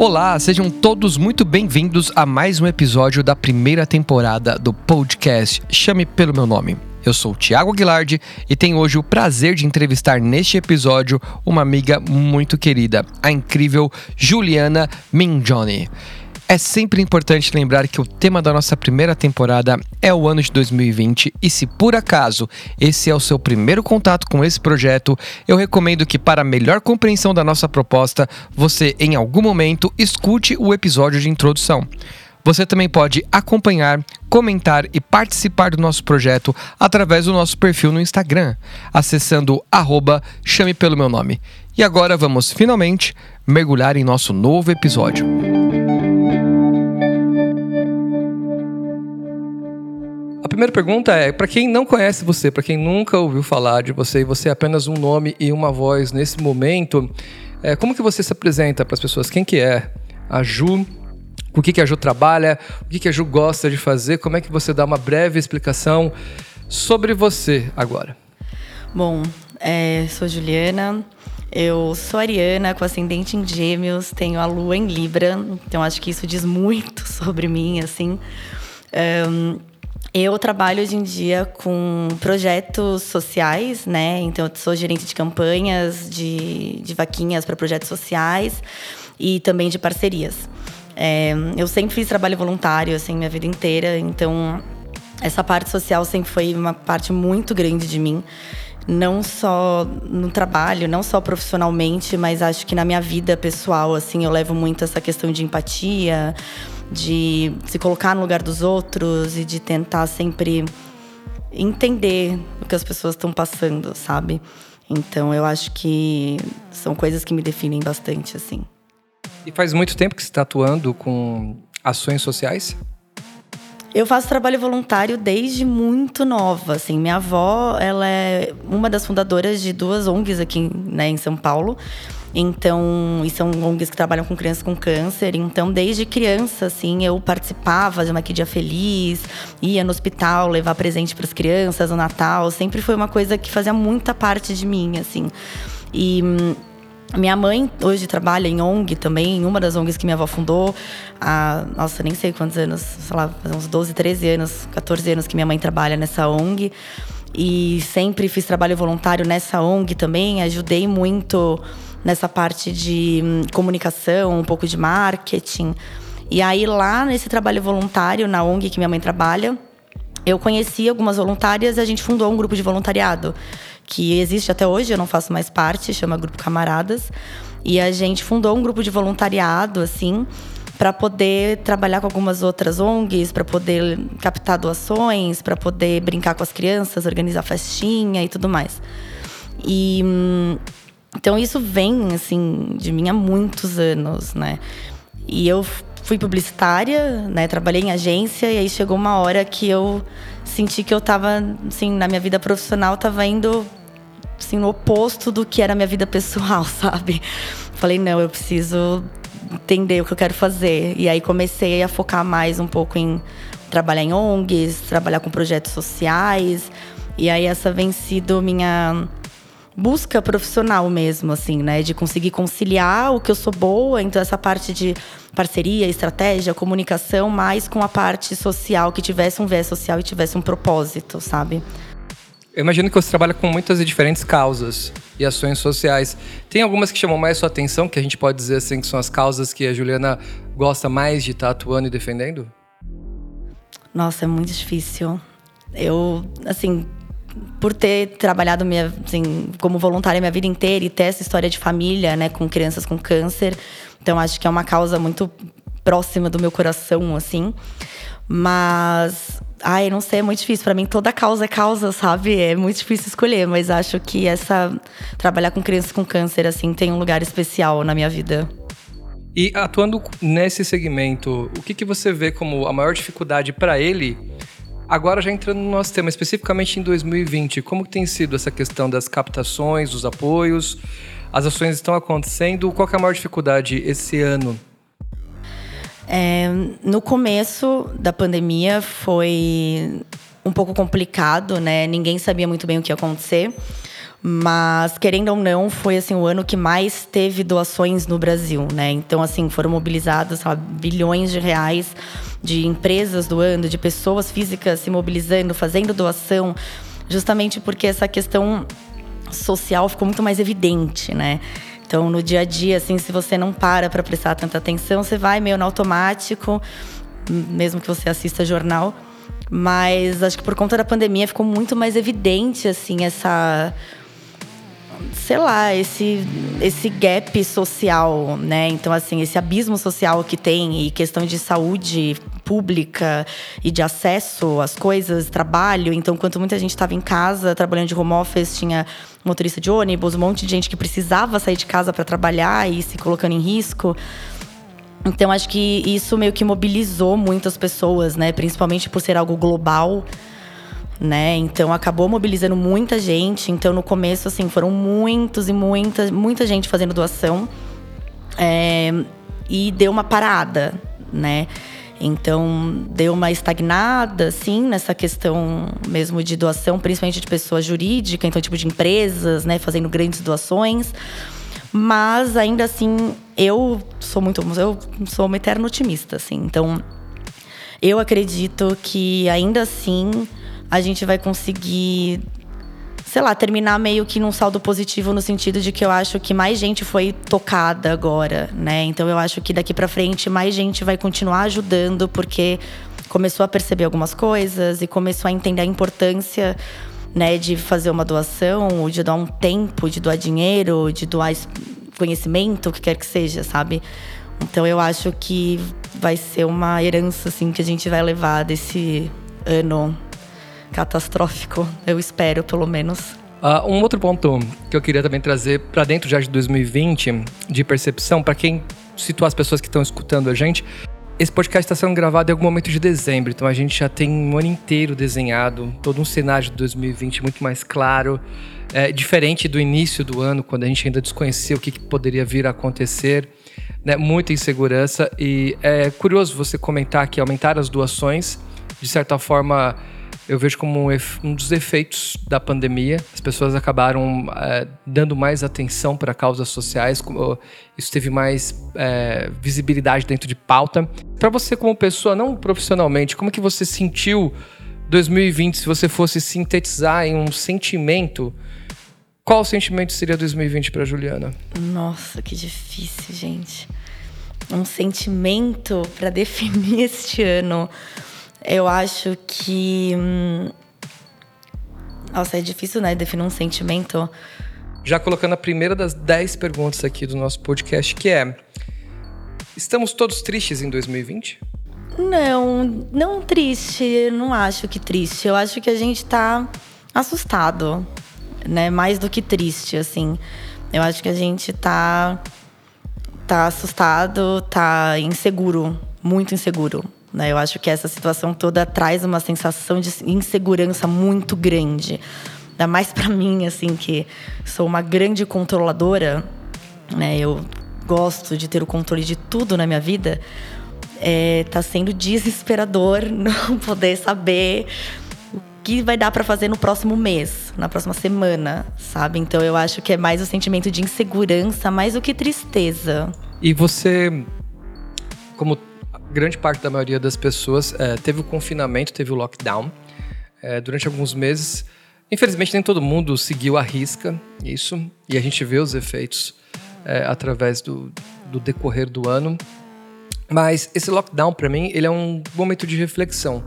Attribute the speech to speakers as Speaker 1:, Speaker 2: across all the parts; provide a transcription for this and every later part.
Speaker 1: Olá, sejam todos muito bem-vindos a mais um episódio da primeira temporada do podcast Chame pelo meu nome. Eu sou o Thiago Aguilardi e tenho hoje o prazer de entrevistar neste episódio uma amiga muito querida, a incrível Juliana Minjoni. É sempre importante lembrar que o tema da nossa primeira temporada é o ano de 2020 e se por acaso esse é o seu primeiro contato com esse projeto, eu recomendo que para melhor compreensão da nossa proposta, você em algum momento escute o episódio de introdução. Você também pode acompanhar, comentar e participar do nosso projeto através do nosso perfil no Instagram, acessando arroba chame pelo meu nome. E agora vamos finalmente mergulhar em nosso novo episódio. A primeira pergunta é: para quem não conhece você, para quem nunca ouviu falar de você e você é apenas um nome e uma voz nesse momento, é, como que você se apresenta para as pessoas? Quem que é a Ju? O que, que a Ju trabalha? O que, que a Ju gosta de fazer? Como é que você dá uma breve explicação sobre você agora?
Speaker 2: Bom, é, sou Juliana, eu sou ariana, com ascendente em gêmeos, tenho a lua em Libra, então acho que isso diz muito sobre mim, assim. Eu trabalho hoje em dia com projetos sociais, né? Então, eu sou gerente de campanhas, de, de vaquinhas para projetos sociais e também de parcerias. É, eu sempre fiz trabalho voluntário, assim, minha vida inteira. Então, essa parte social sempre foi uma parte muito grande de mim. Não só no trabalho, não só profissionalmente, mas acho que na minha vida pessoal, assim, eu levo muito essa questão de empatia, de se colocar no lugar dos outros e de tentar sempre entender o que as pessoas estão passando, sabe? Então eu acho que são coisas que me definem bastante, assim.
Speaker 1: E faz muito tempo que você está atuando com ações sociais?
Speaker 2: Eu faço trabalho voluntário desde muito nova, assim. Minha avó, ela é uma das fundadoras de duas ONGs aqui, né, em São Paulo. Então, e são ONGs que trabalham com crianças com câncer. Então, desde criança, assim, eu participava de uma Que Dia Feliz, ia no hospital levar presente para as crianças no Natal. Sempre foi uma coisa que fazia muita parte de mim, assim. E hum, minha mãe hoje trabalha em ONG também, em uma das ONGs que minha avó fundou. Há, nossa, nem sei quantos anos, sei lá, uns 12, 13 anos, 14 anos que minha mãe trabalha nessa ONG. E sempre fiz trabalho voluntário nessa ONG também, ajudei muito nessa parte de hum, comunicação, um pouco de marketing. E aí, lá nesse trabalho voluntário, na ONG que minha mãe trabalha, eu conheci algumas voluntárias e a gente fundou um grupo de voluntariado que existe até hoje, eu não faço mais parte, chama Grupo Camaradas. E a gente fundou um grupo de voluntariado, assim, para poder trabalhar com algumas outras ONGs, para poder captar doações, para poder brincar com as crianças, organizar festinha e tudo mais. E hum, então isso vem assim de mim há muitos anos, né? E eu fui publicitária, né? Trabalhei em agência e aí chegou uma hora que eu senti que eu estava assim, na minha vida profissional estava indo assim no oposto do que era a minha vida pessoal, sabe? Falei, não, eu preciso entender o que eu quero fazer. E aí comecei a focar mais um pouco em trabalhar em ONGs, trabalhar com projetos sociais. E aí essa vem sido minha busca profissional mesmo, assim, né? De conseguir conciliar o que eu sou boa, então essa parte de parceria, estratégia, comunicação, mais com a parte social, que tivesse um viés social e tivesse um propósito, sabe?
Speaker 1: Eu imagino que você trabalha com muitas e diferentes causas e ações sociais. Tem algumas que chamam mais sua atenção, que a gente pode dizer assim, que são as causas que a Juliana gosta mais de estar atuando e defendendo?
Speaker 2: Nossa, é muito difícil. Eu, assim, por ter trabalhado minha, assim, como voluntária minha vida inteira e ter essa história de família, né, com crianças com câncer, então acho que é uma causa muito próxima do meu coração, assim. Mas, ai, não sei, é muito difícil. Para mim, toda causa é causa, sabe? É muito difícil escolher, mas acho que essa trabalhar com crianças com câncer, assim, tem um lugar especial na minha vida.
Speaker 1: E atuando nesse segmento, o que, que você vê como a maior dificuldade para ele Agora, já entrando no nosso tema, especificamente em 2020, como tem sido essa questão das captações, dos apoios? As ações estão acontecendo? Qual é a maior dificuldade esse ano?
Speaker 2: É, no começo da pandemia foi um pouco complicado, né? Ninguém sabia muito bem o que ia acontecer. Mas, querendo ou não, foi assim o ano que mais teve doações no Brasil, né? Então, assim, foram mobilizados sabe, bilhões de reais de empresas doando, de pessoas físicas se mobilizando, fazendo doação, justamente porque essa questão social ficou muito mais evidente, né? Então, no dia a dia, assim, se você não para para prestar tanta atenção, você vai meio no automático, mesmo que você assista jornal. Mas acho que por conta da pandemia ficou muito mais evidente, assim, essa sei lá, esse, esse gap social, né? Então, assim, esse abismo social que tem e questão de saúde pública e de acesso às coisas, trabalho. Então, enquanto muita gente estava em casa, trabalhando de home office, tinha motorista de ônibus, um monte de gente que precisava sair de casa para trabalhar e se colocando em risco. Então, acho que isso meio que mobilizou muitas pessoas, né? Principalmente por ser algo global né? Então acabou mobilizando muita gente. Então no começo assim foram muitos e muita muita gente fazendo doação é, e deu uma parada, né? Então deu uma estagnada, assim, nessa questão mesmo de doação, principalmente de pessoa jurídica, então tipo de empresas, né, fazendo grandes doações. Mas ainda assim, eu sou muito, eu sou uma eterna otimista, assim. Então eu acredito que ainda assim a gente vai conseguir sei lá, terminar meio que num saldo positivo no sentido de que eu acho que mais gente foi tocada agora, né? Então eu acho que daqui para frente mais gente vai continuar ajudando porque começou a perceber algumas coisas e começou a entender a importância, né, de fazer uma doação, ou de doar um tempo, de doar dinheiro, de doar conhecimento, o que quer que seja, sabe? Então eu acho que vai ser uma herança assim que a gente vai levar desse ano catastrófico, eu espero, pelo menos.
Speaker 1: Uh, um outro ponto que eu queria também trazer para dentro já de 2020, de percepção, para quem situar as pessoas que estão escutando a gente, esse podcast está sendo gravado em algum momento de dezembro, então a gente já tem um ano inteiro desenhado, todo um cenário de 2020 muito mais claro, é, diferente do início do ano, quando a gente ainda desconhecia o que, que poderia vir a acontecer, né, muita insegurança. E é curioso você comentar que aumentar as doações, de certa forma, eu vejo como um, dos efeitos da pandemia. As pessoas acabaram é, dando mais atenção para causas sociais, isso teve mais é, visibilidade dentro de pauta. Para você como pessoa, não profissionalmente, como que você sentiu 2020 se você fosse sintetizar em um sentimento? Qual sentimento seria 2020 para Juliana?
Speaker 2: Nossa, que difícil, gente. Um sentimento para definir este ano. Eu acho que. Hum, nossa, é difícil, né? Definir um sentimento.
Speaker 1: Já colocando a primeira das dez perguntas aqui do nosso podcast, que é: Estamos todos tristes em 2020?
Speaker 2: Não, não triste. Não acho que triste. Eu acho que a gente tá assustado, né? Mais do que triste, assim. Eu acho que a gente tá, tá assustado, tá inseguro, muito inseguro. Né? Eu acho que essa situação toda traz uma sensação de insegurança muito grande. Ainda mais para mim, assim, que sou uma grande controladora, né? Eu gosto de ter o controle de tudo na minha vida. É, tá sendo desesperador não poder saber o que vai dar para fazer no próximo mês, na próxima semana, sabe? Então eu acho que é mais o sentimento de insegurança, mais do que tristeza.
Speaker 1: E você, como grande parte da maioria das pessoas é, teve o confinamento, teve o lockdown é, durante alguns meses. Infelizmente, nem todo mundo seguiu a risca isso, e a gente vê os efeitos é, através do, do decorrer do ano. Mas esse lockdown, para mim, ele é um momento de reflexão.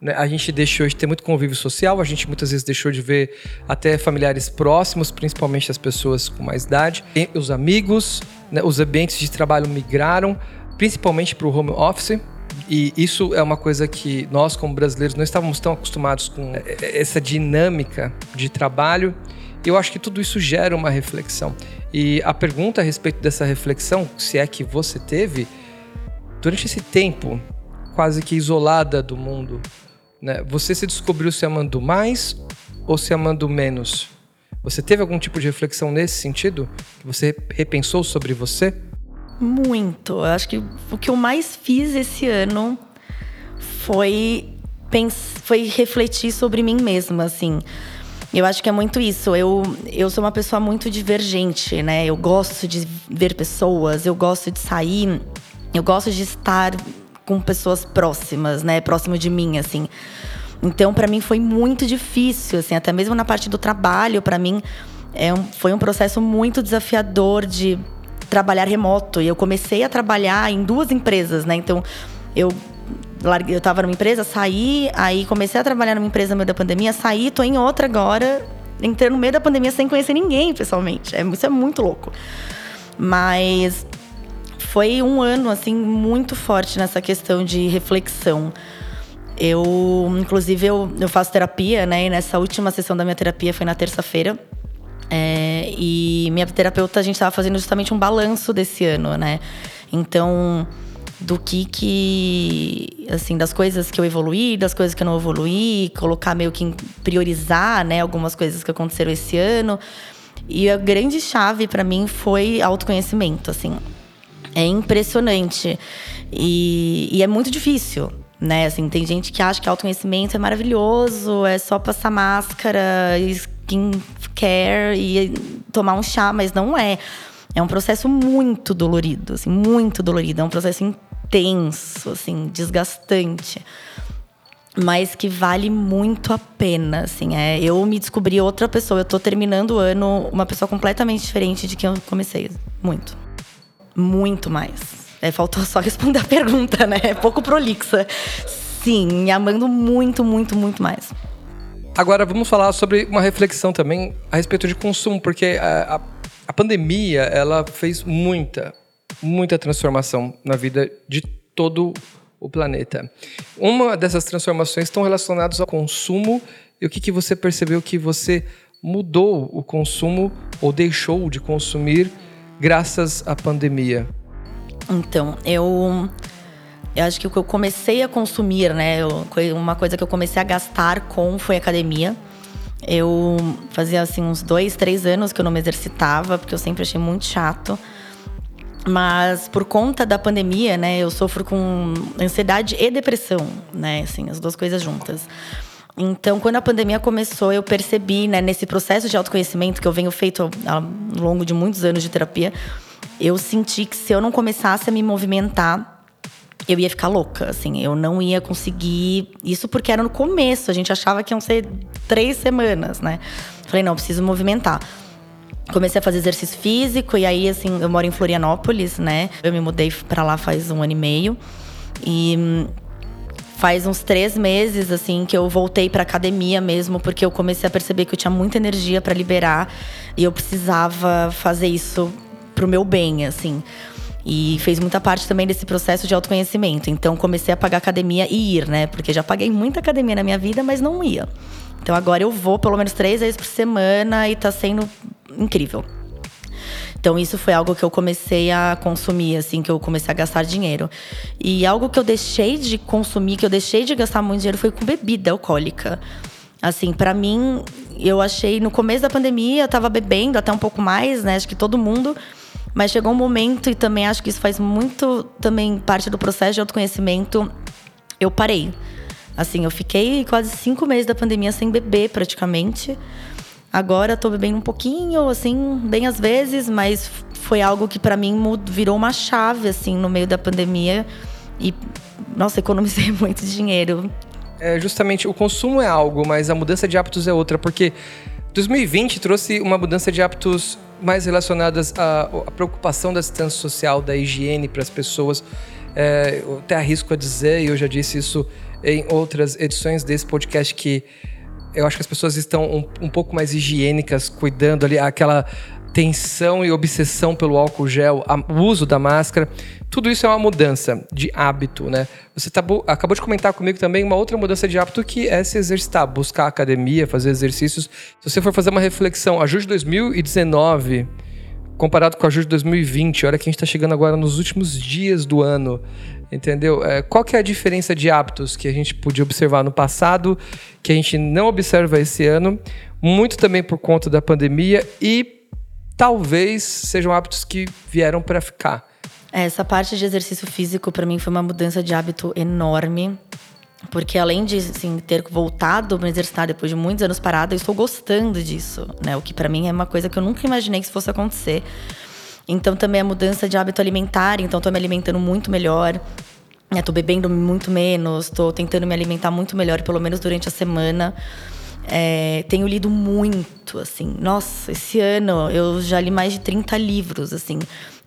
Speaker 1: Né? A gente deixou de ter muito convívio social, a gente muitas vezes deixou de ver até familiares próximos, principalmente as pessoas com mais idade, os amigos, né? os ambientes de trabalho migraram, principalmente para o home office. E isso é uma coisa que nós, como brasileiros, não estávamos tão acostumados com essa dinâmica de trabalho. Eu acho que tudo isso gera uma reflexão. E a pergunta a respeito dessa reflexão, se é que você teve, durante esse tempo quase que isolada do mundo, né, você se descobriu se amando mais ou se amando menos? Você teve algum tipo de reflexão nesse sentido? Você repensou sobre você?
Speaker 2: Muito. Eu acho que o que eu mais fiz esse ano foi, foi refletir sobre mim mesma, assim. Eu acho que é muito isso. Eu, eu sou uma pessoa muito divergente, né? Eu gosto de ver pessoas, eu gosto de sair, eu gosto de estar com pessoas próximas, né? Próximo de mim, assim. Então, para mim foi muito difícil, assim, até mesmo na parte do trabalho, para mim é um, foi um processo muito desafiador de trabalhar remoto. E eu comecei a trabalhar em duas empresas, né? Então, eu larguei, eu estava numa empresa, saí, aí comecei a trabalhar numa empresa no meio da pandemia, saí, tô em outra agora, entrei no meio da pandemia sem conhecer ninguém pessoalmente. É, isso é muito louco. Mas foi um ano assim muito forte nessa questão de reflexão. Eu, inclusive, eu, eu faço terapia, né? E nessa última sessão da minha terapia foi na terça-feira. E minha terapeuta, a gente estava fazendo justamente um balanço desse ano, né? Então, do que que, assim, das coisas que eu evoluí, das coisas que eu não evoluí, colocar meio que priorizar, né, algumas coisas que aconteceram esse ano. E a grande chave para mim foi autoconhecimento, assim. É impressionante. E, e é muito difícil, né? Assim, tem gente que acha que autoconhecimento é maravilhoso, é só passar máscara, skincare e tomar um chá, mas não é. É um processo muito dolorido, assim, muito dolorido. É um processo intenso, assim, desgastante. Mas que vale muito a pena, assim. É, eu me descobri outra pessoa. Eu tô terminando o ano uma pessoa completamente diferente de quem eu comecei. Muito. Muito mais. É, faltou só responder a pergunta, né? É pouco prolixa. Sim, me amando muito, muito, muito mais.
Speaker 1: Agora vamos falar sobre uma reflexão também a respeito de consumo, porque a, a, a pandemia ela fez muita, muita transformação na vida de todo o planeta. Uma dessas transformações estão relacionadas ao consumo e o que, que você percebeu que você mudou o consumo ou deixou de consumir graças à pandemia?
Speaker 2: Então, eu. Eu acho que o que eu comecei a consumir, né? Eu, uma coisa que eu comecei a gastar com foi academia. Eu fazia assim uns dois, três anos que eu não me exercitava, porque eu sempre achei muito chato. Mas por conta da pandemia, né, eu sofro com ansiedade e depressão, né, assim, as duas coisas juntas. Então, quando a pandemia começou, eu percebi, né, nesse processo de autoconhecimento que eu venho feito ao longo de muitos anos de terapia, eu senti que se eu não começasse a me movimentar, eu ia ficar louca, assim, eu não ia conseguir. Isso porque era no começo, a gente achava que iam ser três semanas, né? Falei, não, preciso movimentar. Comecei a fazer exercício físico e aí, assim, eu moro em Florianópolis, né? Eu me mudei para lá faz um ano e meio. E faz uns três meses, assim, que eu voltei pra academia mesmo, porque eu comecei a perceber que eu tinha muita energia para liberar e eu precisava fazer isso pro meu bem, assim. E fez muita parte também desse processo de autoconhecimento. Então comecei a pagar academia e ir, né? Porque já paguei muita academia na minha vida, mas não ia. Então agora eu vou pelo menos três vezes por semana e tá sendo incrível. Então isso foi algo que eu comecei a consumir, assim, que eu comecei a gastar dinheiro. E algo que eu deixei de consumir, que eu deixei de gastar muito dinheiro foi com bebida alcoólica. Assim, para mim, eu achei no começo da pandemia, eu tava bebendo até um pouco mais, né? Acho que todo mundo mas chegou um momento, e também acho que isso faz muito também parte do processo de autoconhecimento, eu parei. Assim, eu fiquei quase cinco meses da pandemia sem beber, praticamente. Agora tô bebendo um pouquinho, assim, bem às vezes, mas foi algo que para mim virou uma chave, assim, no meio da pandemia. E, nossa, economizei muito dinheiro.
Speaker 1: É, justamente, o consumo é algo, mas a mudança de hábitos é outra, porque 2020 trouxe uma mudança de hábitos mais relacionadas à, à preocupação da distância social, da higiene para as pessoas. É, eu até arrisco a dizer, e eu já disse isso em outras edições desse podcast, que eu acho que as pessoas estão um, um pouco mais higiênicas, cuidando ali, aquela tensão e obsessão pelo álcool gel, o uso da máscara, tudo isso é uma mudança de hábito, né? Você tá, acabou de comentar comigo também uma outra mudança de hábito que é se exercitar, buscar academia, fazer exercícios. Se você for fazer uma reflexão, a de 2019 comparado com a de 2020, olha que a gente está chegando agora nos últimos dias do ano, entendeu? É, qual que é a diferença de hábitos que a gente podia observar no passado, que a gente não observa esse ano, muito também por conta da pandemia e talvez sejam hábitos que vieram para ficar.
Speaker 2: Essa parte de exercício físico para mim foi uma mudança de hábito enorme. Porque além de assim, ter voltado para universidade depois de muitos anos parada, eu estou gostando disso, né? O que para mim é uma coisa que eu nunca imaginei que isso fosse acontecer. Então também a mudança de hábito alimentar, então estou me alimentando muito melhor. Estou né? bebendo muito menos, estou tentando me alimentar muito melhor, pelo menos durante a semana. É, tenho lido muito, assim. Nossa, esse ano eu já li mais de 30 livros, assim.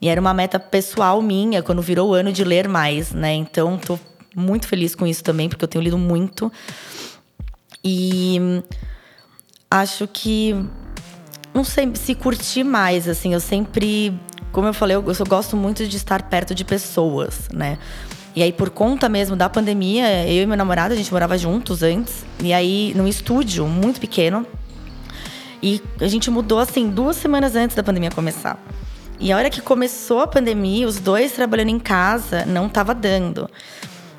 Speaker 2: E era uma meta pessoal minha, quando virou o ano de ler mais, né? Então, tô muito feliz com isso também, porque eu tenho lido muito. E acho que. Não sei se curtir mais, assim. Eu sempre. Como eu falei, eu, eu gosto muito de estar perto de pessoas, né? E aí, por conta mesmo da pandemia, eu e meu namorado, a gente morava juntos antes. E aí, num estúdio muito pequeno. E a gente mudou, assim, duas semanas antes da pandemia começar. E a hora que começou a pandemia, os dois trabalhando em casa, não estava dando.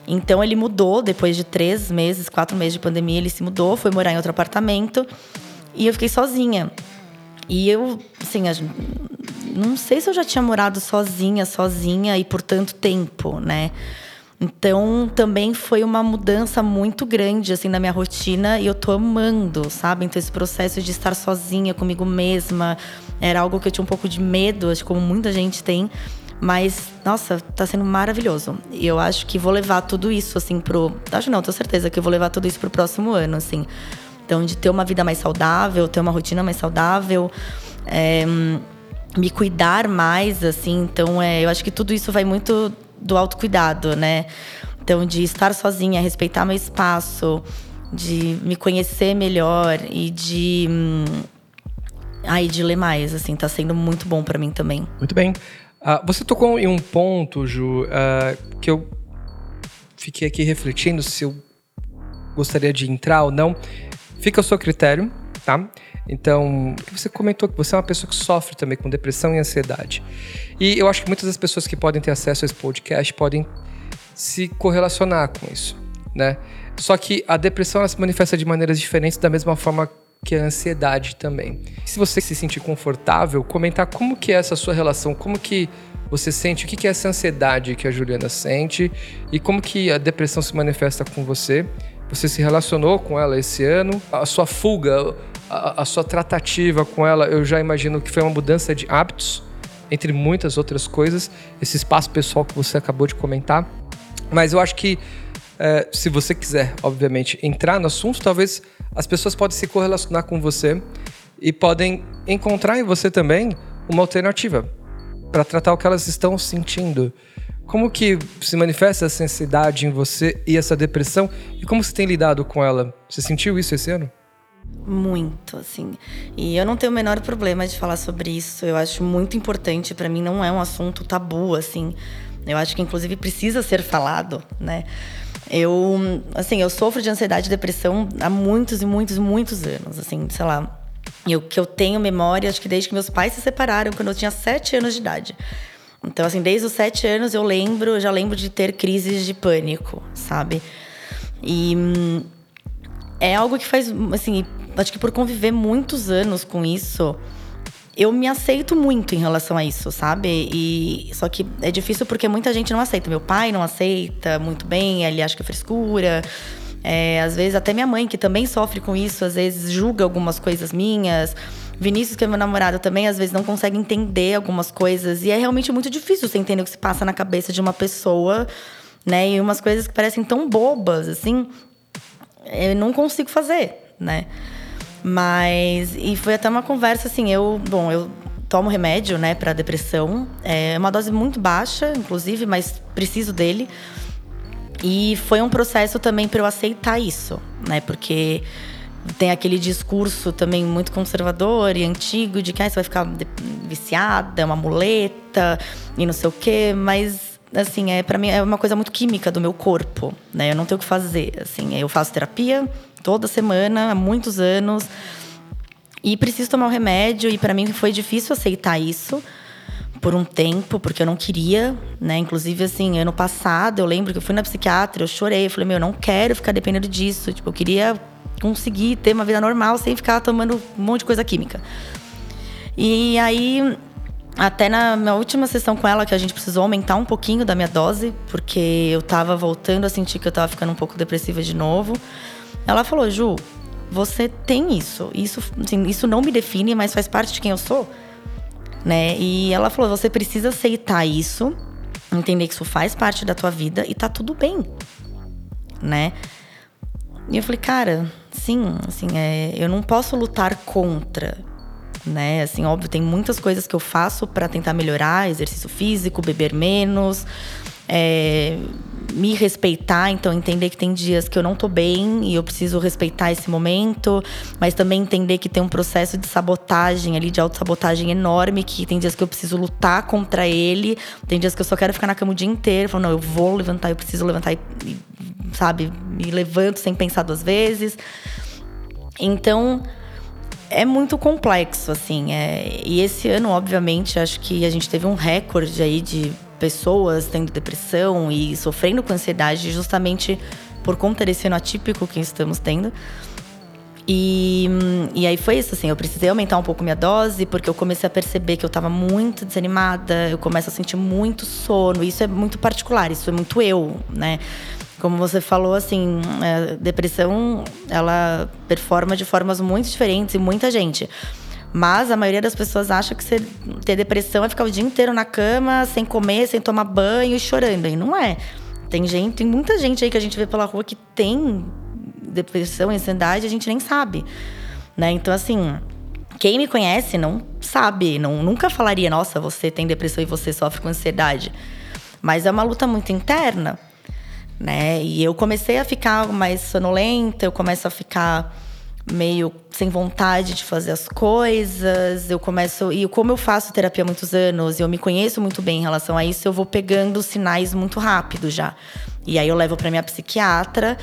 Speaker 2: Então ele mudou, depois de três meses, quatro meses de pandemia, ele se mudou, foi morar em outro apartamento. E eu fiquei sozinha. E eu, assim, não sei se eu já tinha morado sozinha, sozinha e por tanto tempo, né? Então, também foi uma mudança muito grande, assim, na minha rotina. E eu tô amando, sabe? Então, esse processo de estar sozinha comigo mesma era algo que eu tinha um pouco de medo, acho que como muita gente tem. Mas, nossa, tá sendo maravilhoso. E eu acho que vou levar tudo isso, assim, pro. Acho não, tenho certeza que vou levar tudo isso pro próximo ano, assim. Então, de ter uma vida mais saudável, ter uma rotina mais saudável. É, me cuidar mais, assim. Então, é, eu acho que tudo isso vai muito do autocuidado, né? Então, de estar sozinha, respeitar meu espaço, de me conhecer melhor e de. Hum, aí, de ler mais, assim, tá sendo muito bom para mim também.
Speaker 1: Muito bem. Uh, você tocou em um ponto, Ju, uh, que eu fiquei aqui refletindo se eu gostaria de entrar ou não. Fica ao seu critério, tá? Então, você comentou que você é uma pessoa que sofre também com depressão e ansiedade. E eu acho que muitas das pessoas que podem ter acesso a esse podcast podem se correlacionar com isso, né? Só que a depressão ela se manifesta de maneiras diferentes da mesma forma que a ansiedade também. Se você se sentir confortável, comentar como que é essa sua relação, como que você sente, o que é essa ansiedade que a Juliana sente e como que a depressão se manifesta com você. Você se relacionou com ela esse ano, a sua fuga, a, sua tratativa com ela, eu já imagino que foi uma mudança de hábitos, entre muitas outras coisas, esse espaço pessoal que você acabou de comentar. Mas eu acho que é, se você quiser, obviamente, entrar no assunto, talvez as pessoas podem se correlacionar com você e podem encontrar em você também uma alternativa para tratar o que elas estão sentindo. Como que se manifesta essa ansiedade em você e essa depressão e como você tem lidado com ela? Você sentiu isso esse ano?
Speaker 2: Muito, assim. E eu não tenho o menor problema de falar sobre isso. Eu acho muito importante. Para mim, não é um assunto tabu, assim. Eu acho que, inclusive, precisa ser falado, né? Eu, assim, eu sofro de ansiedade e depressão há muitos e muitos, muitos anos, assim, sei lá. Eu que eu tenho memória, acho que desde que meus pais se separaram, quando eu tinha sete anos de idade. Então, assim, desde os sete anos eu lembro, já lembro de ter crises de pânico, sabe? E hum, é algo que faz, assim, acho que por conviver muitos anos com isso, eu me aceito muito em relação a isso, sabe? E só que é difícil porque muita gente não aceita. Meu pai não aceita muito bem, ele acha que é frescura. É, às vezes até minha mãe, que também sofre com isso, às vezes julga algumas coisas minhas. Vinícius, que é meu namorado, também às vezes não consegue entender algumas coisas. E é realmente muito difícil você entender o que se passa na cabeça de uma pessoa, né? E umas coisas que parecem tão bobas, assim, eu não consigo fazer, né? Mas. E foi até uma conversa assim, eu. Bom, eu tomo remédio, né, para depressão. É uma dose muito baixa, inclusive, mas preciso dele. E foi um processo também para eu aceitar isso, né? Porque tem aquele discurso também muito conservador e antigo de que ah, você vai ficar viciada, é uma muleta e não sei o quê, mas assim, é para mim é uma coisa muito química do meu corpo, né? Eu não tenho o que fazer, assim, eu faço terapia, toda semana, há muitos anos. E preciso tomar o remédio. E para mim foi difícil aceitar isso por um tempo, porque eu não queria, né? Inclusive, assim, ano passado, eu lembro que eu fui na psiquiatra, eu chorei. Eu falei, meu, eu não quero ficar dependendo disso. Tipo, eu queria conseguir ter uma vida normal sem ficar tomando um monte de coisa química. E aí, até na minha última sessão com ela, que a gente precisou aumentar um pouquinho da minha dose, porque eu tava voltando a sentir que eu tava ficando um pouco depressiva de novo. Ela falou, Ju, você tem isso. Isso, assim, isso não me define, mas faz parte de quem eu sou. Né? E ela falou, você precisa aceitar isso, entender que isso faz parte da tua vida e tá tudo bem. Né? E eu falei, cara, sim, assim, é, eu não posso lutar contra né? Assim, óbvio, tem muitas coisas que eu faço para tentar melhorar, exercício físico, beber menos, é, me respeitar, então entender que tem dias que eu não tô bem e eu preciso respeitar esse momento, mas também entender que tem um processo de sabotagem ali, de autossabotagem enorme, que tem dias que eu preciso lutar contra ele, tem dias que eu só quero ficar na cama o dia inteiro, falando, não, eu vou levantar, eu preciso levantar e, sabe, me levanto sem pensar duas vezes. Então, é muito complexo, assim. É... E esse ano, obviamente, acho que a gente teve um recorde aí de pessoas tendo depressão e sofrendo com ansiedade, justamente por conta desse ano atípico que estamos tendo. E, e aí foi isso, assim, eu precisei aumentar um pouco minha dose, porque eu comecei a perceber que eu estava muito desanimada, eu começo a sentir muito sono. Isso é muito particular, isso é muito eu, né? Como você falou, assim, a depressão, ela performa de formas muito diferentes em muita gente. Mas a maioria das pessoas acha que você ter depressão é ficar o dia inteiro na cama, sem comer, sem tomar banho e chorando. E não é. Tem gente, tem muita gente aí que a gente vê pela rua que tem depressão e ansiedade, a gente nem sabe. Né? Então, assim, quem me conhece não sabe, não, nunca falaria, nossa, você tem depressão e você sofre com ansiedade. Mas é uma luta muito interna né? E eu comecei a ficar mais sonolenta, eu começo a ficar meio sem vontade de fazer as coisas. Eu começo e como eu faço terapia há muitos anos, eu me conheço muito bem em relação a isso, eu vou pegando sinais muito rápido já. E aí eu levo para minha psiquiatra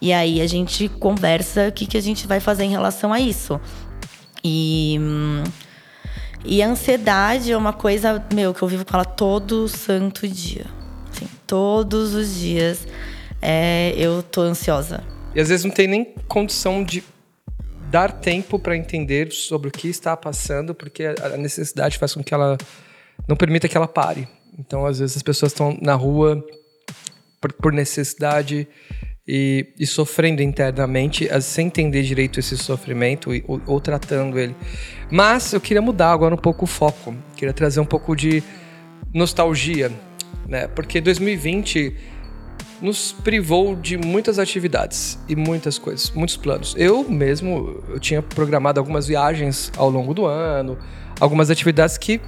Speaker 2: e aí a gente conversa o que que a gente vai fazer em relação a isso. E e a ansiedade é uma coisa, meu, que eu vivo com ela todo santo dia assim, todos os dias é, eu tô ansiosa.
Speaker 1: E às vezes não tem nem condição de dar tempo para entender sobre o que está passando, porque a necessidade faz com que ela não permita que ela pare. Então, às vezes as pessoas estão na rua por, por necessidade e, e, sofrendo internamente, sem entender direito esse sofrimento e, ou, ou, tratando ele. Mas eu queria mudar agora um pouco o foco, queria trazer um pouco de nostalgia né? Porque 2020 nos privou de muitas atividades e muitas coisas, muitos planos. Eu mesmo eu tinha programado algumas viagens ao longo do ano, algumas atividades que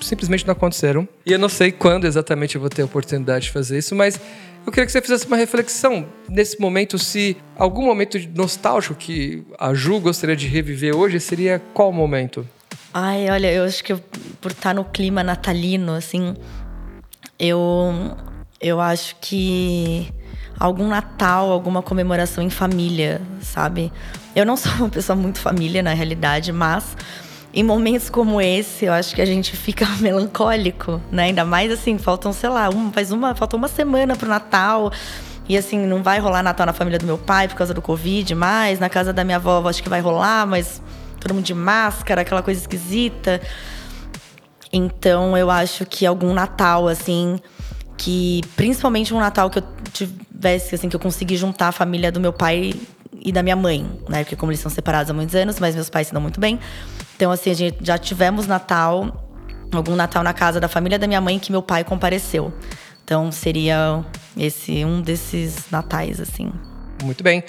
Speaker 1: simplesmente não aconteceram. E eu não sei quando exatamente eu vou ter a oportunidade de fazer isso, mas eu queria que você fizesse uma reflexão nesse momento, se algum momento nostálgico que a Ju gostaria de reviver hoje, seria qual momento?
Speaker 2: Ai, olha, eu acho que eu, por estar no clima natalino, assim, eu, eu acho que algum Natal, alguma comemoração em família, sabe? Eu não sou uma pessoa muito família na realidade, mas em momentos como esse, eu acho que a gente fica melancólico, né? Ainda mais assim, faltam, sei lá, um, faz uma, falta uma semana pro Natal. E assim, não vai rolar Natal na família do meu pai por causa do Covid, mas na casa da minha avó acho que vai rolar, mas todo mundo de máscara, aquela coisa esquisita. Então eu acho que algum Natal, assim, que. Principalmente um Natal que eu tivesse, assim, que eu consegui juntar a família do meu pai e da minha mãe, né? Porque como eles são separados há muitos anos, mas meus pais se dão muito bem. Então, assim, a gente já tivemos Natal, algum Natal na casa da família da minha mãe que meu pai compareceu. Então seria esse um desses natais, assim.
Speaker 1: Muito bem.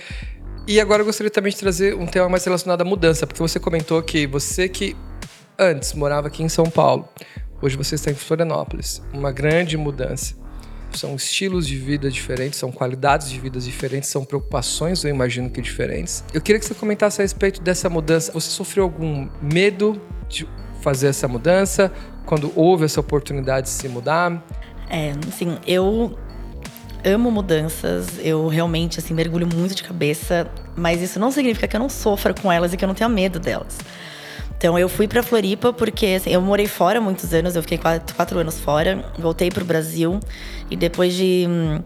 Speaker 1: E agora eu gostaria também de trazer um tema mais relacionado à mudança, porque você comentou que você que antes morava aqui em São Paulo, hoje você está em Florianópolis. Uma grande mudança. São estilos de vida diferentes, são qualidades de vida diferentes, são preocupações, eu imagino que diferentes. Eu queria que você comentasse a respeito dessa mudança. Você sofreu algum medo de fazer essa mudança? Quando houve essa oportunidade de se mudar?
Speaker 2: É, assim, eu amo mudanças, eu realmente assim mergulho muito de cabeça, mas isso não significa que eu não sofra com elas e que eu não tenha medo delas. Então eu fui para Floripa porque assim, eu morei fora muitos anos, eu fiquei quatro, quatro anos fora, voltei para o Brasil e depois de hum,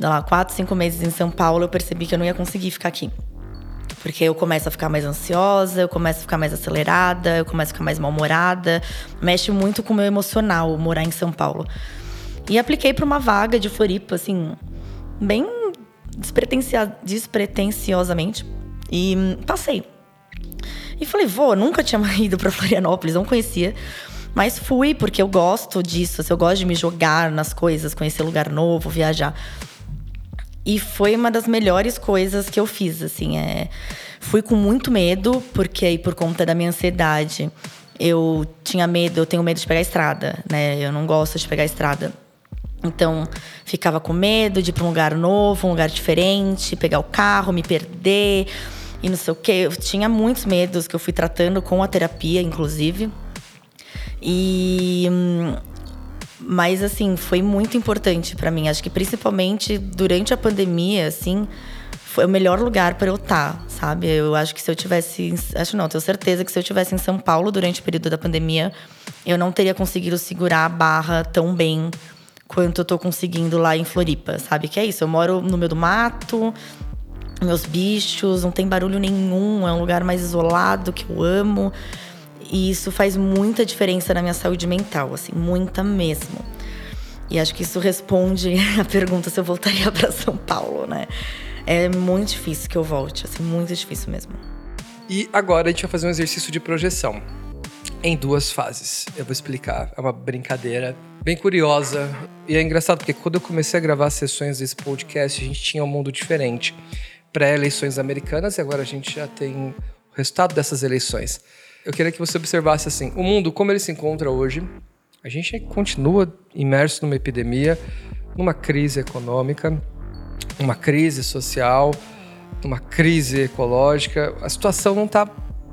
Speaker 2: lá, quatro, cinco meses em São Paulo eu percebi que eu não ia conseguir ficar aqui. Porque eu começo a ficar mais ansiosa, eu começo a ficar mais acelerada, eu começo a ficar mais mal-humorada. Mexe muito com o meu emocional morar em São Paulo. E apliquei para uma vaga de Floripa, assim, bem despretensiosamente. E passei. E falei, vou, nunca tinha ido para Florianópolis, não conhecia. Mas fui porque eu gosto disso, assim, eu gosto de me jogar nas coisas, conhecer lugar novo, viajar. E foi uma das melhores coisas que eu fiz, assim, é... Fui com muito medo, porque aí por conta da minha ansiedade, eu tinha medo, eu tenho medo de pegar a estrada, né? Eu não gosto de pegar a estrada. Então, ficava com medo de ir para um lugar novo, um lugar diferente, pegar o carro, me perder e não sei o quê. Eu tinha muitos medos que eu fui tratando com a terapia, inclusive. E mas assim, foi muito importante para mim. Acho que principalmente durante a pandemia, assim, foi o melhor lugar para eu estar, tá, sabe? Eu acho que se eu tivesse, acho não, tenho certeza que se eu tivesse em São Paulo durante o período da pandemia, eu não teria conseguido segurar a barra tão bem quanto eu tô conseguindo lá em Floripa, sabe? Que é isso, eu moro no meio do mato, meus bichos, não tem barulho nenhum, é um lugar mais isolado que eu amo. E isso faz muita diferença na minha saúde mental, assim, muita mesmo. E acho que isso responde a pergunta se eu voltaria para São Paulo, né? É muito difícil que eu volte, assim, muito difícil mesmo.
Speaker 1: E agora a gente vai fazer um exercício de projeção em duas fases. Eu vou explicar. É uma brincadeira bem curiosa. E é engraçado porque quando eu comecei a gravar sessões desse podcast, a gente tinha um mundo diferente. Pré-eleições americanas e agora a gente já tem o resultado dessas eleições eu queria que você observasse assim, o mundo como ele se encontra hoje. A gente continua imerso numa epidemia, numa crise econômica, uma crise social, numa crise ecológica. A situação não está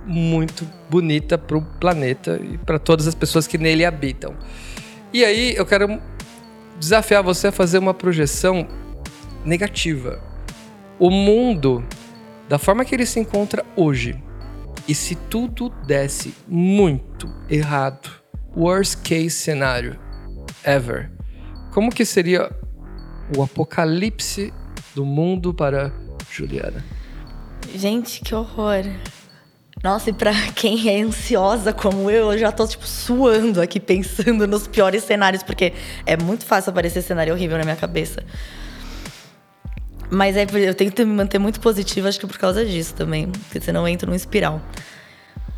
Speaker 1: muito bonita para o planeta e para todas as pessoas que nele habitam. E aí eu quero desafiar você a fazer uma projeção negativa. O mundo, da forma que ele se encontra hoje, e se tudo desse muito errado, worst case cenário ever, como que seria o apocalipse do mundo para Juliana?
Speaker 2: Gente, que horror. Nossa, e pra quem é ansiosa como eu, eu já tô, tipo, suando aqui pensando nos piores cenários, porque é muito fácil aparecer cenário horrível na minha cabeça. Mas é, eu tento me manter muito positiva, acho que por causa disso também. Porque senão eu entro num espiral.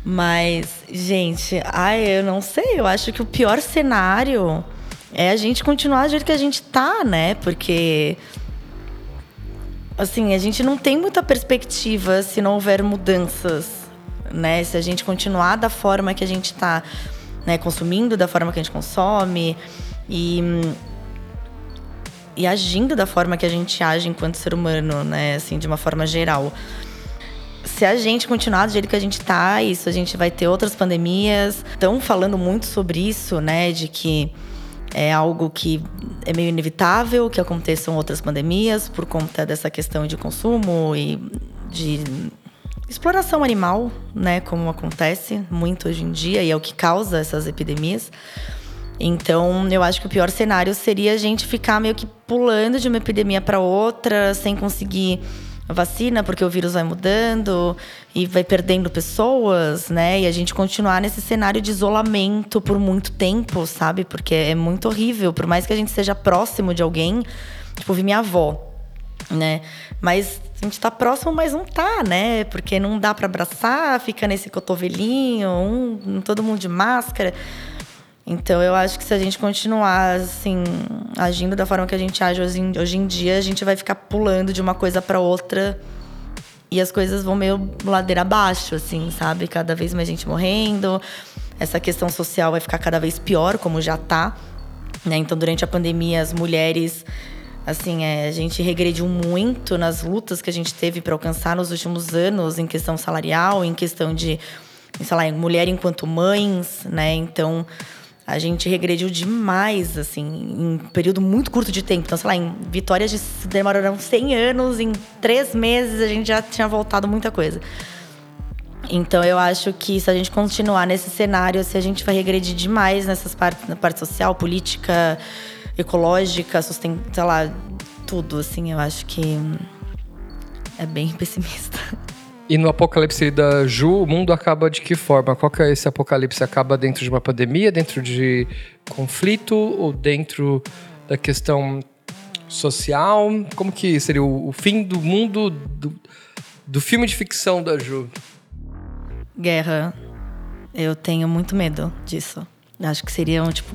Speaker 2: Mas, gente, ai, eu não sei. Eu acho que o pior cenário é a gente continuar do jeito que a gente tá, né? Porque. Assim, a gente não tem muita perspectiva se não houver mudanças, né? Se a gente continuar da forma que a gente tá, né? Consumindo da forma que a gente consome e e agindo da forma que a gente age enquanto ser humano, né? Assim, de uma forma geral. Se a gente continuar do jeito que a gente tá, isso a gente vai ter outras pandemias. Estão falando muito sobre isso, né? De que é algo que é meio inevitável que aconteçam outras pandemias por conta dessa questão de consumo e de exploração animal, né, como acontece muito hoje em dia e é o que causa essas epidemias. Então, eu acho que o pior cenário seria a gente ficar meio que pulando de uma epidemia para outra, sem conseguir vacina, porque o vírus vai mudando e vai perdendo pessoas, né? E a gente continuar nesse cenário de isolamento por muito tempo, sabe? Porque é muito horrível. Por mais que a gente seja próximo de alguém, tipo, vi minha avó, né? Mas a gente tá próximo, mas não tá, né? Porque não dá para abraçar, fica nesse cotovelinho, um, todo mundo de máscara. Então eu acho que se a gente continuar assim, agindo da forma que a gente age hoje em, hoje em dia, a gente vai ficar pulando de uma coisa para outra e as coisas vão meio ladeira abaixo, assim, sabe? Cada vez mais gente morrendo. Essa questão social vai ficar cada vez pior, como já tá. Né? Então, durante a pandemia, as mulheres, assim, é, a gente regrediu muito nas lutas que a gente teve para alcançar nos últimos anos, em questão salarial, em questão de, sei lá, mulher enquanto mães, né? Então, a gente regrediu demais, assim, em um período muito curto de tempo. Então, sei lá, em vitórias de, demoraram 100 anos, em três meses a gente já tinha voltado muita coisa. Então, eu acho que se a gente continuar nesse cenário, se a gente vai regredir demais nessas partes, na parte social, política, ecológica, susten sei lá, tudo, assim, eu acho que é bem pessimista.
Speaker 1: E no apocalipse da Ju, o mundo acaba de que forma? Qual que é esse apocalipse? Acaba dentro de uma pandemia, dentro de conflito ou dentro da questão social? Como que seria o, o fim do mundo do, do filme de ficção da Ju?
Speaker 2: Guerra. Eu tenho muito medo disso. Acho que seriam, tipo,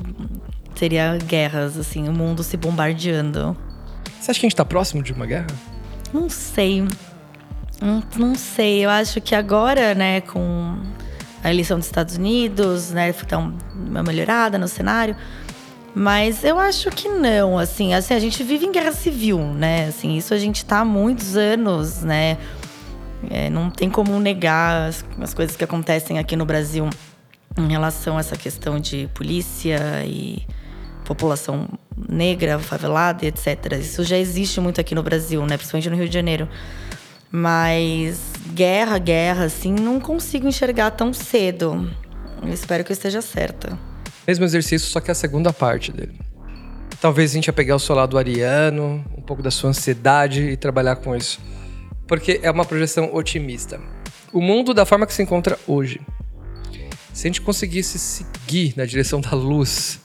Speaker 2: seria guerras, assim, o mundo se bombardeando.
Speaker 1: Você acha que a gente tá próximo de uma guerra?
Speaker 2: Não sei. Não, não sei. Eu acho que agora, né, com a eleição dos Estados Unidos, né, dar uma melhorada no cenário. Mas eu acho que não, assim, assim, a gente vive em guerra civil, né? Assim, isso a gente tá há muitos anos, né? É, não tem como negar as, as coisas que acontecem aqui no Brasil em relação a essa questão de polícia e população negra, favelada, etc. Isso já existe muito aqui no Brasil, né? Principalmente no Rio de Janeiro. Mas guerra, guerra, assim, não consigo enxergar tão cedo. Eu espero que eu esteja certa.
Speaker 1: Mesmo exercício, só que é a segunda parte dele. Talvez a gente ia pegar o seu lado ariano, um pouco da sua ansiedade e trabalhar com isso. Porque é uma projeção otimista. O mundo da forma que se encontra hoje. Se a gente conseguisse seguir na direção da luz,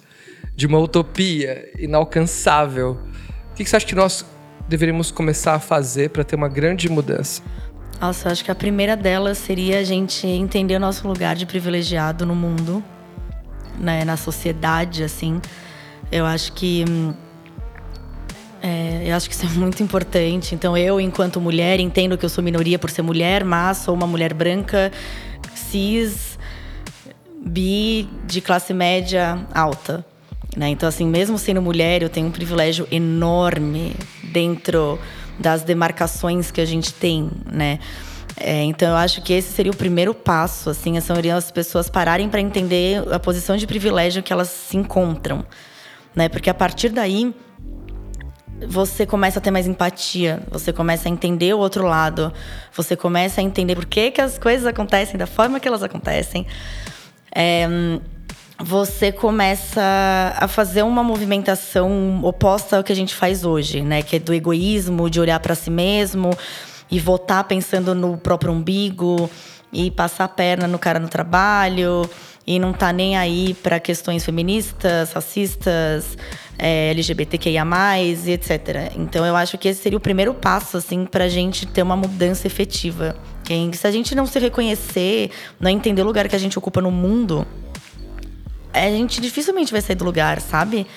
Speaker 1: de uma utopia inalcançável, o que você acha que nós deveríamos começar a fazer para ter uma grande mudança?
Speaker 2: Nossa, acho que a primeira delas seria a gente entender o nosso lugar de privilegiado no mundo, né, na sociedade, assim. Eu acho que é, eu acho que isso é muito importante. Então, eu, enquanto mulher, entendo que eu sou minoria por ser mulher, mas sou uma mulher branca, cis, bi, de classe média alta. Né? Então, assim, mesmo sendo mulher, eu tenho um privilégio enorme dentro das demarcações que a gente tem, né? É, então, eu acho que esse seria o primeiro passo, assim, seriam as pessoas pararem para entender a posição de privilégio que elas se encontram, né? Porque a partir daí você começa a ter mais empatia, você começa a entender o outro lado, você começa a entender por que, que as coisas acontecem da forma que elas acontecem. É, você começa a fazer uma movimentação oposta ao que a gente faz hoje, né? Que é do egoísmo, de olhar para si mesmo e votar pensando no próprio umbigo e passar a perna no cara no trabalho e não tá nem aí para questões feministas, racistas, é, LGBTQIA+, e etc. Então eu acho que esse seria o primeiro passo, assim, pra gente ter uma mudança efetiva. Se a gente não se reconhecer, não entender o lugar que a gente ocupa no mundo, a gente dificilmente vai sair do lugar, sabe?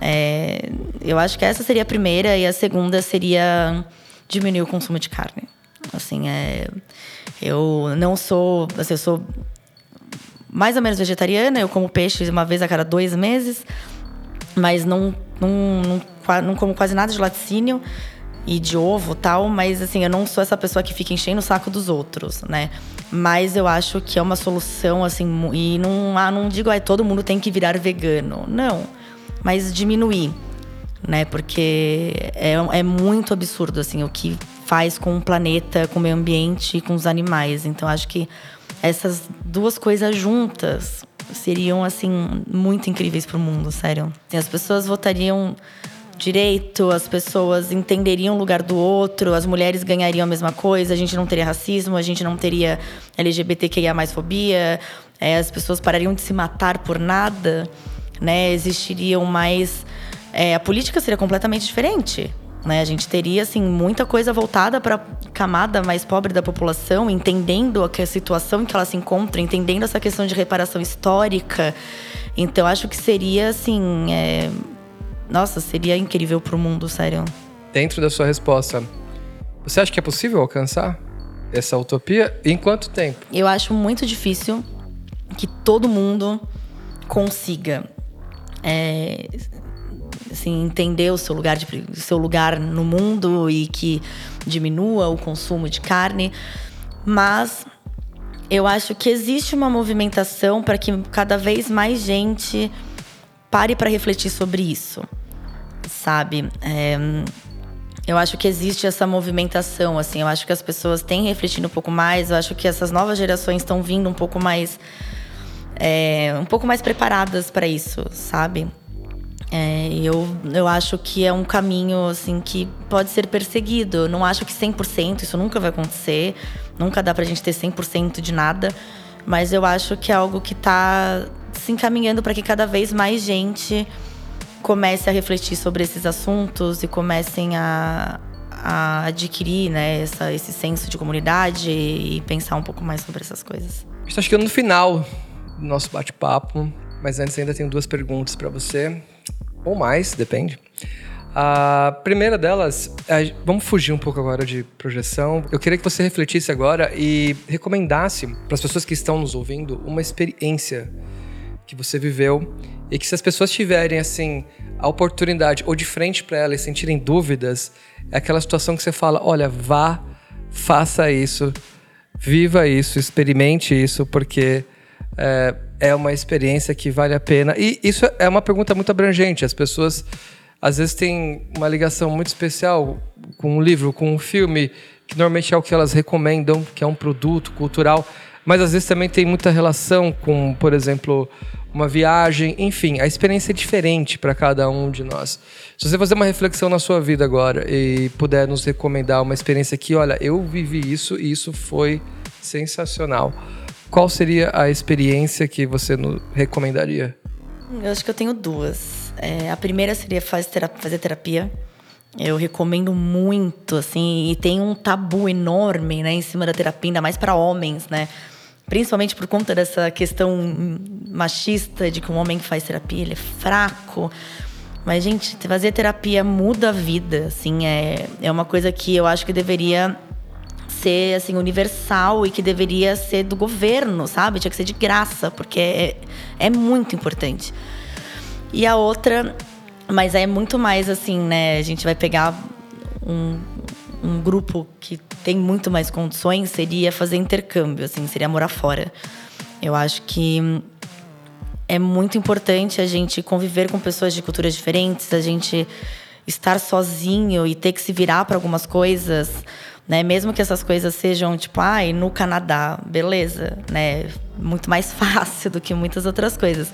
Speaker 2: É, eu acho que essa seria a primeira e a segunda seria diminuir o consumo de carne. Assim, é, eu não sou, assim, eu sou mais ou menos vegetariana, eu como peixe uma vez a cada dois meses, mas não, não, não, não como quase nada de laticínio e de ovo tal, mas assim, eu não sou essa pessoa que fica enchendo o saco dos outros, né? Mas eu acho que é uma solução, assim, e não, ah, não digo, ah, todo mundo tem que virar vegano. Não. Mas diminuir, né? Porque é, é muito absurdo, assim, o que faz com o planeta, com o meio ambiente e com os animais. Então, acho que essas duas coisas juntas seriam, assim, muito incríveis para o mundo, sério. As pessoas votariam direito, as pessoas entenderiam o lugar do outro, as mulheres ganhariam a mesma coisa, a gente não teria racismo, a gente não teria LGBTQIA mais fobia, é, as pessoas parariam de se matar por nada, né? Existiriam mais. É, a política seria completamente diferente. Né? A gente teria assim muita coisa voltada para a camada mais pobre da população, entendendo a, situação em que ela se encontra, entendendo essa questão de reparação histórica. Então acho que seria assim é, nossa, seria incrível pro mundo, sério.
Speaker 1: Dentro da sua resposta, você acha que é possível alcançar essa utopia? Em quanto tempo?
Speaker 2: Eu acho muito difícil que todo mundo consiga é, assim, entender o seu lugar de, seu lugar no mundo e que diminua o consumo de carne, mas eu acho que existe uma movimentação para que cada vez mais gente pare para refletir sobre isso sabe? É, eu acho que existe essa movimentação, assim. Eu acho que as pessoas têm refletido um pouco mais. Eu acho que essas novas gerações estão vindo um pouco mais, é, um pouco mais preparadas para isso, sabe? É, eu, eu acho que é um caminho assim que pode ser perseguido. Eu não acho que 100% isso nunca vai acontecer. Nunca dá pra gente ter 100% de nada, mas eu acho que é algo que tá se encaminhando para que cada vez mais gente comece a refletir sobre esses assuntos e comecem a, a adquirir né, essa, esse senso de comunidade e pensar um pouco mais sobre essas coisas.
Speaker 1: Está chegando no final do nosso bate-papo, mas antes ainda tenho duas perguntas para você, ou mais, depende. A primeira delas, é, vamos fugir um pouco agora de projeção. Eu queria que você refletisse agora e recomendasse para as pessoas que estão nos ouvindo uma experiência que você viveu e que se as pessoas tiverem assim a oportunidade ou de frente para elas sentirem dúvidas, é aquela situação que você fala, olha, vá, faça isso, viva isso, experimente isso, porque é, é uma experiência que vale a pena. E isso é uma pergunta muito abrangente. As pessoas às vezes têm uma ligação muito especial com um livro, com um filme, que normalmente é o que elas recomendam, que é um produto cultural mas às vezes também tem muita relação com, por exemplo, uma viagem, enfim, a experiência é diferente para cada um de nós. Se você fazer uma reflexão na sua vida agora e puder nos recomendar uma experiência que, olha, eu vivi isso e isso foi sensacional. Qual seria a experiência que você nos recomendaria?
Speaker 2: Eu acho que eu tenho duas. É, a primeira seria fazer terapia, fazer terapia. Eu recomendo muito, assim, e tem um tabu enorme, né, em cima da terapia, ainda mais para homens, né? Principalmente por conta dessa questão machista de que um homem que faz terapia ele é fraco. Mas, gente, fazer terapia muda a vida, assim, é, é uma coisa que eu acho que deveria ser, assim, universal e que deveria ser do governo, sabe? Tinha que ser de graça, porque é, é muito importante. E a outra, mas é muito mais, assim, né? A gente vai pegar um, um grupo que tem muito mais condições seria fazer intercâmbio, assim, seria morar fora. Eu acho que é muito importante a gente conviver com pessoas de culturas diferentes, a gente estar sozinho e ter que se virar para algumas coisas, né? Mesmo que essas coisas sejam tipo, ai, no Canadá, beleza, né? Muito mais fácil do que muitas outras coisas.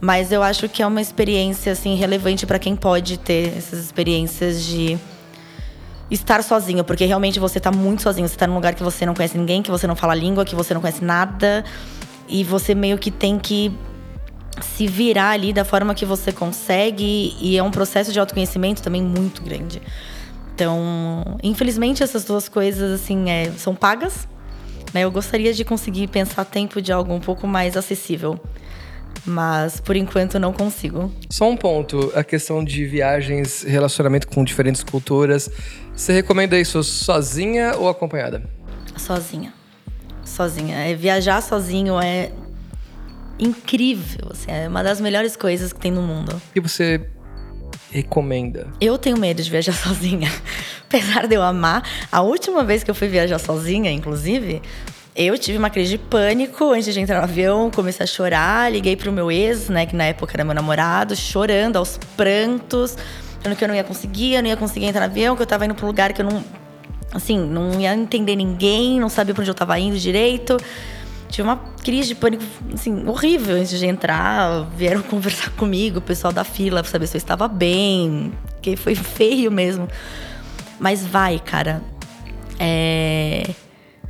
Speaker 2: Mas eu acho que é uma experiência assim relevante para quem pode ter essas experiências de estar sozinho, porque realmente você tá muito sozinho. Você tá num lugar que você não conhece ninguém, que você não fala língua, que você não conhece nada. E você meio que tem que se virar ali da forma que você consegue. E é um processo de autoconhecimento também muito grande. Então, infelizmente, essas duas coisas, assim, é, são pagas. Né? Eu gostaria de conseguir pensar tempo de algo um pouco mais acessível mas por enquanto não consigo.
Speaker 1: Só um ponto, a questão de viagens, relacionamento com diferentes culturas. Você recomenda isso sozinha ou acompanhada?
Speaker 2: Sozinha. Sozinha. É, viajar sozinho é incrível, assim, é uma das melhores coisas que tem no mundo.
Speaker 1: E você recomenda?
Speaker 2: Eu tenho medo de viajar sozinha. Apesar de eu amar, a última vez que eu fui viajar sozinha, inclusive, eu tive uma crise de pânico antes de entrar no avião, comecei a chorar, liguei pro meu ex, né, que na época era meu namorado, chorando aos prantos, falando que eu não ia conseguir, eu não ia conseguir entrar no avião, que eu tava indo pra um lugar que eu não assim, não ia entender ninguém, não sabia para onde eu tava indo direito. Tive uma crise de pânico, assim, horrível antes de entrar. Vieram conversar comigo, o pessoal da fila, pra saber se eu estava bem, que foi feio mesmo. Mas vai, cara. É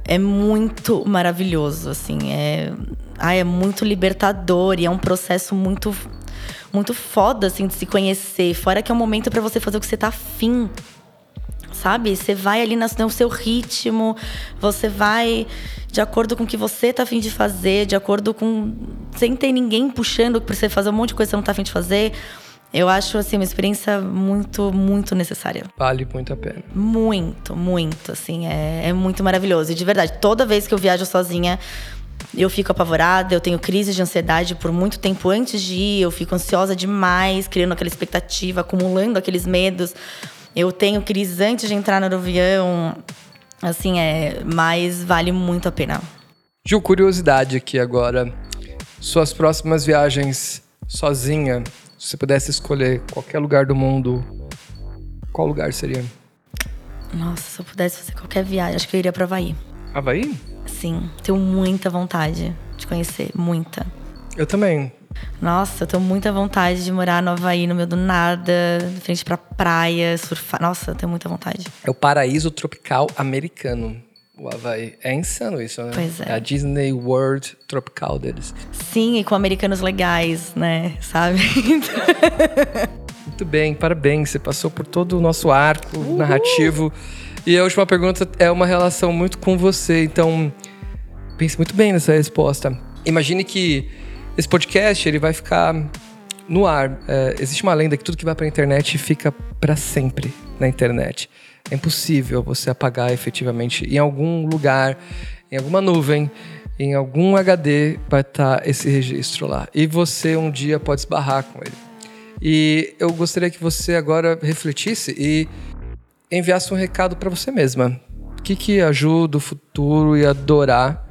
Speaker 2: é muito maravilhoso, assim, é, ai, é muito libertador e é um processo muito muito foda assim de se conhecer, fora que é um momento para você fazer o que você tá afim. Sabe? Você vai ali no seu ritmo, você vai de acordo com o que você tá afim de fazer, de acordo com. sem ter ninguém puxando pra você fazer um monte de coisa que você não tá afim de fazer. Eu acho assim uma experiência muito, muito necessária.
Speaker 1: Vale muito a pena.
Speaker 2: Muito, muito, assim, é, é muito maravilhoso. E de verdade, toda vez que eu viajo sozinha, eu fico apavorada, eu tenho crise de ansiedade por muito tempo antes de ir, eu fico ansiosa demais, criando aquela expectativa, acumulando aqueles medos. Eu tenho crises antes de entrar no avião, assim, é, mas vale muito a pena.
Speaker 1: Gil, curiosidade aqui agora. Suas próximas viagens sozinha, se você pudesse escolher qualquer lugar do mundo, qual lugar seria?
Speaker 2: Nossa, se eu pudesse fazer qualquer viagem, acho que eu iria para Havaí.
Speaker 1: Havaí?
Speaker 2: Sim, tenho muita vontade de conhecer, muita.
Speaker 1: Eu também.
Speaker 2: Nossa, eu tenho muita vontade de morar no Havaí, no meio do nada, frente pra praia, surfar. Nossa, eu tenho muita vontade.
Speaker 1: É o paraíso tropical americano. O Havaí. É insano isso, né?
Speaker 2: Pois é.
Speaker 1: é. a Disney World tropical deles.
Speaker 2: Sim, e com americanos legais, né? Sabe?
Speaker 1: Muito bem, parabéns. Você passou por todo o nosso arco Uhul. narrativo. E a última pergunta é uma relação muito com você, então pense muito bem nessa resposta. Imagine que esse podcast ele vai ficar no ar. É, existe uma lenda que tudo que vai para a internet fica para sempre na internet. É impossível você apagar efetivamente em algum lugar, em alguma nuvem, em algum HD vai estar tá esse registro lá. E você um dia pode esbarrar com ele. E eu gostaria que você agora refletisse e enviasse um recado para você mesma. O que, que ajuda o futuro e adorar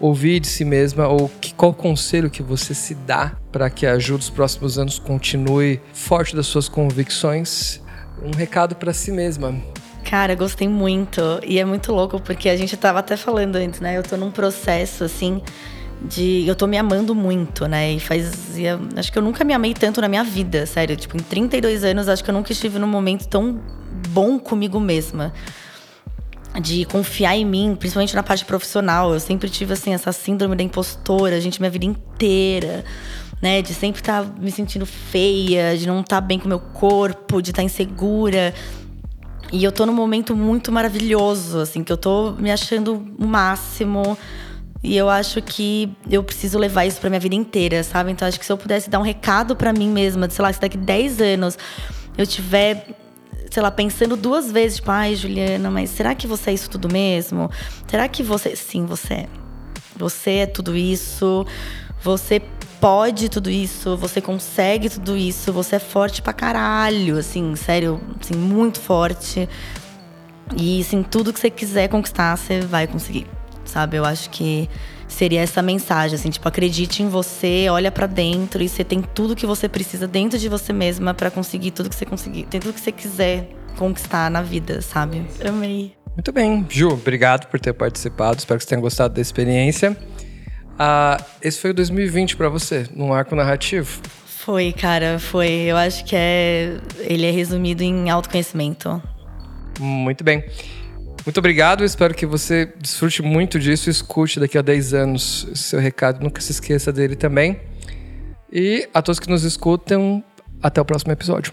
Speaker 1: ouvir de si mesma ou que, qual conselho que você se dá para que ajude os próximos anos continue forte das suas convicções? Um recado para si mesma.
Speaker 2: Cara, gostei muito. E é muito louco porque a gente tava até falando antes, né? Eu tô num processo assim de eu tô me amando muito, né? E fazia, acho que eu nunca me amei tanto na minha vida, sério, tipo, em 32 anos acho que eu nunca estive num momento tão bom comigo mesma de confiar em mim, principalmente na parte profissional. Eu sempre tive assim essa síndrome da impostora, gente minha vida inteira, né, de sempre estar tá me sentindo feia, de não estar tá bem com o meu corpo, de estar tá insegura. E eu tô num momento muito maravilhoso, assim, que eu tô me achando o máximo. E eu acho que eu preciso levar isso pra minha vida inteira, sabe? Então acho que se eu pudesse dar um recado para mim mesma, de, sei lá, se daqui 10 anos eu tiver sei lá, pensando duas vezes, tipo, ai, Juliana, mas será que você é isso tudo mesmo? Será que você. Sim, você é. Você é tudo isso. Você pode tudo isso, você consegue tudo isso, você é forte pra caralho, assim, sério, assim, muito forte. E assim, tudo que você quiser conquistar, você vai conseguir. Sabe? Eu acho que seria essa mensagem, assim, tipo, acredite em você, olha para dentro e você tem tudo que você precisa dentro de você mesma para conseguir tudo que você conseguir, tem tudo que você quiser conquistar na vida, sabe? Amei.
Speaker 1: Muito bem, Ju, obrigado por ter participado, espero que você tenha gostado da experiência. Ah, esse foi o 2020 para você, num arco narrativo?
Speaker 2: Foi, cara, foi. Eu acho que é. Ele é resumido em autoconhecimento.
Speaker 1: Muito bem. Muito obrigado, espero que você desfrute muito disso e escute daqui a 10 anos seu recado. Nunca se esqueça dele também. E a todos que nos escutam, até o próximo episódio.